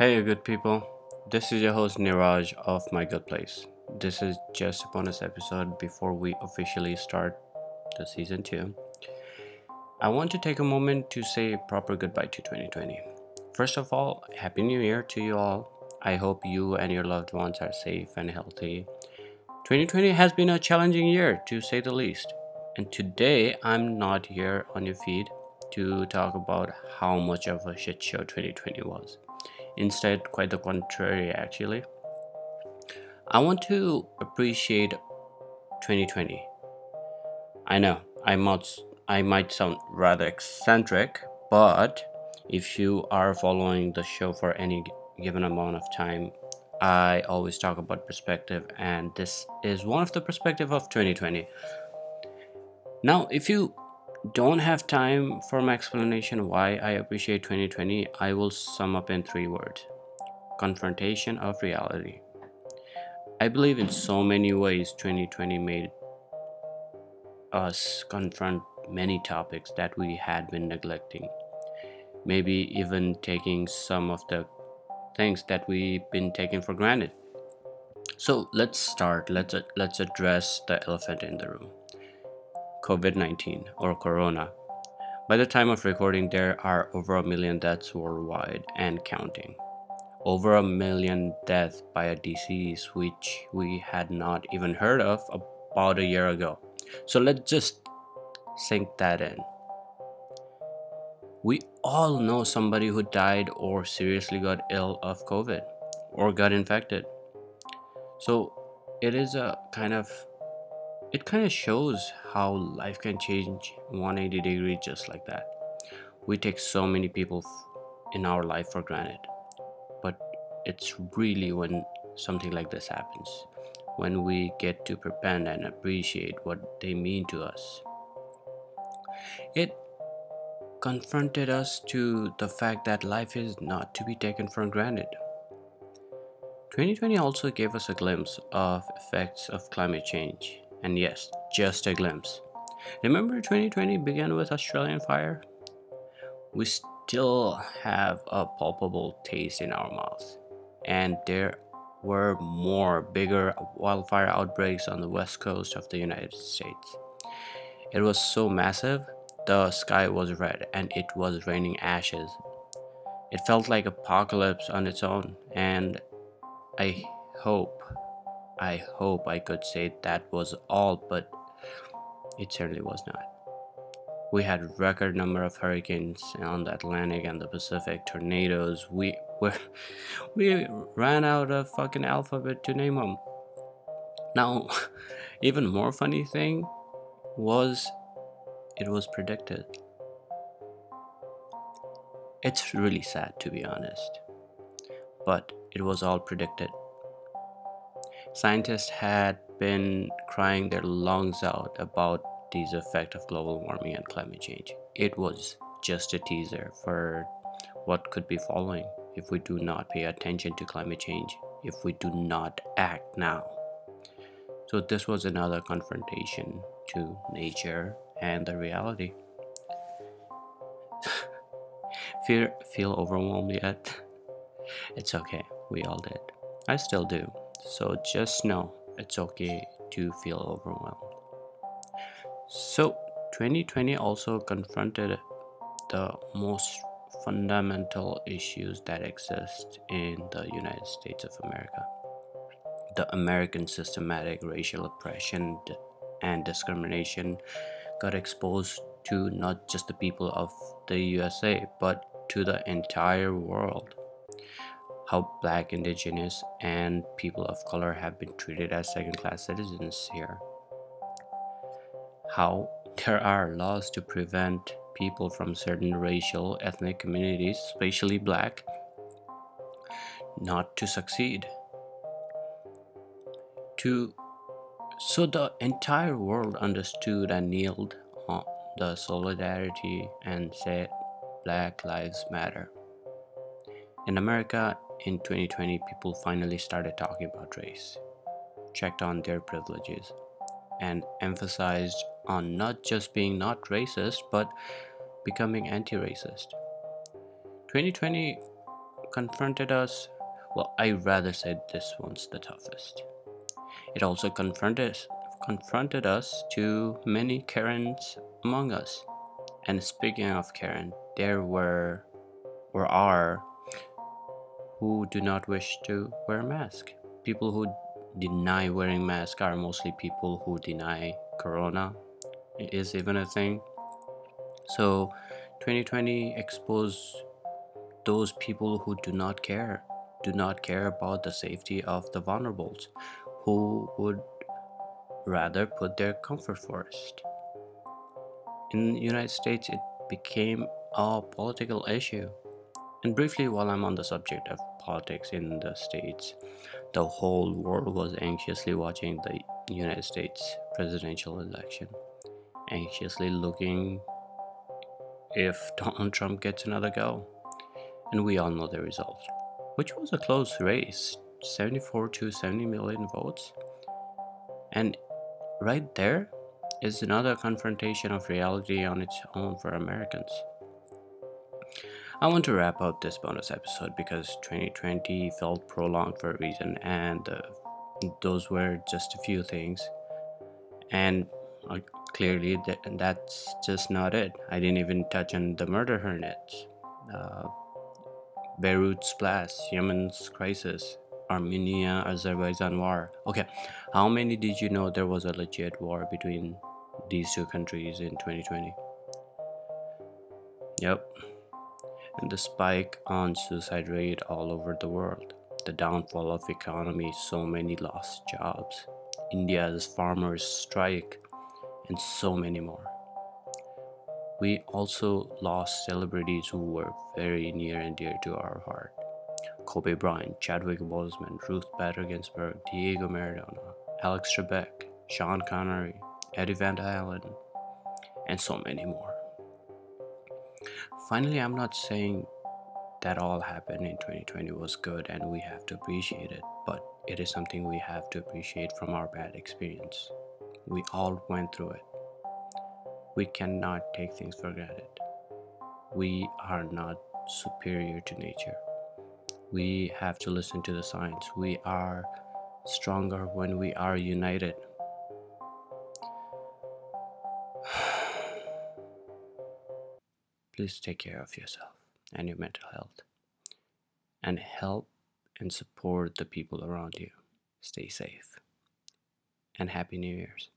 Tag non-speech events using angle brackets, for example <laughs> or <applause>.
Hey, good people. This is your host Niraj of My Good Place. This is just a bonus episode before we officially start the season 2. I want to take a moment to say a proper goodbye to 2020. First of all, Happy New Year to you all. I hope you and your loved ones are safe and healthy. 2020 has been a challenging year to say the least. And today I'm not here on your feed to talk about how much of a shit show 2020 was. Instead, quite the contrary, actually. I want to appreciate 2020. I know I might, I might sound rather eccentric, but if you are following the show for any given amount of time, I always talk about perspective, and this is one of the perspective of 2020. Now, if you don't have time for my explanation why I appreciate 2020, I will sum up in three words confrontation of reality. I believe in so many ways 2020 made us confront many topics that we had been neglecting. Maybe even taking some of the things that we've been taking for granted. So let's start. Let's let's address the elephant in the room. COVID 19 or Corona. By the time of recording, there are over a million deaths worldwide and counting. Over a million deaths by a disease which we had not even heard of about a year ago. So let's just sink that in. We all know somebody who died or seriously got ill of COVID or got infected. So it is a kind of it kind of shows how life can change 180 degrees just like that. We take so many people in our life for granted, but it's really when something like this happens when we get to prepare and appreciate what they mean to us. It confronted us to the fact that life is not to be taken for granted. 2020 also gave us a glimpse of effects of climate change and yes, just a glimpse. Remember 2020 began with Australian fire? We still have a palpable taste in our mouth. And there were more bigger wildfire outbreaks on the west coast of the United States. It was so massive, the sky was red and it was raining ashes. It felt like apocalypse on its own and I hope I hope I could say that was all, but it certainly was not. We had record number of hurricanes on the Atlantic and the Pacific, tornadoes. We were <laughs> we ran out of fucking alphabet to name them. Now, <laughs> even more funny thing was it was predicted. It's really sad to be honest, but it was all predicted. Scientists had been crying their lungs out about these effects of global warming and climate change. It was just a teaser for what could be following if we do not pay attention to climate change, if we do not act now. So, this was another confrontation to nature and the reality. <laughs> feel, feel overwhelmed yet? It's okay, we all did. I still do. So just know it's okay to feel overwhelmed. So 2020 also confronted the most fundamental issues that exist in the United States of America. The American systematic racial oppression and discrimination got exposed to not just the people of the USA, but to the entire world how black, indigenous, and people of color have been treated as second class citizens here. How there are laws to prevent people from certain racial, ethnic communities, especially black, not to succeed. To so the entire world understood and kneeled on the solidarity and said Black Lives Matter. In America in 2020, people finally started talking about race, checked on their privileges, and emphasized on not just being not racist, but becoming anti racist. 2020 confronted us, well, I rather said this one's the toughest. It also confronted, confronted us to many Karens among us. And speaking of Karen, there were or are who do not wish to wear a mask. People who deny wearing mask are mostly people who deny corona. It is even a thing. So 2020 exposed those people who do not care do not care about the safety of the vulnerables who would rather put their comfort first. In the united states it became a political issue and briefly while i'm on the subject of politics in the states the whole world was anxiously watching the united states presidential election anxiously looking if donald trump gets another go. And we all know the result which was a close race 74 to 70 million votes. And right there is another confrontation of reality on its own for americans I want to wrap up this bonus episode because 2020 felt prolonged for a reason, and uh, those were just a few things. And uh, clearly, that, that's just not it. I didn't even touch on the murder hornets, uh, Beirut's blast, Yemen's crisis, Armenia Azerbaijan war. Okay, how many did you know there was a legit war between these two countries in 2020? Yep, and the spike on suicide rate all over the world, the downfall of economy, so many lost jobs, India's farmers strike, and so many more. We also lost celebrities who were very near and dear to our heart. Kobe Bryant, Chadwick Boseman, Ruth Bader Ginsburg, Diego Maradona, Alex Trebek, Sean Connery, Eddie Van Halen, and so many more. Finally, I'm not saying that all happened in 2020 was good and we have to appreciate it, but it is something we have to appreciate from our bad experience. We all went through it. We cannot take things for granted. We are not superior to nature. We have to listen to the science. We are stronger when we are united. Please take care of yourself and your mental health and help and support the people around you. Stay safe and Happy New Year's.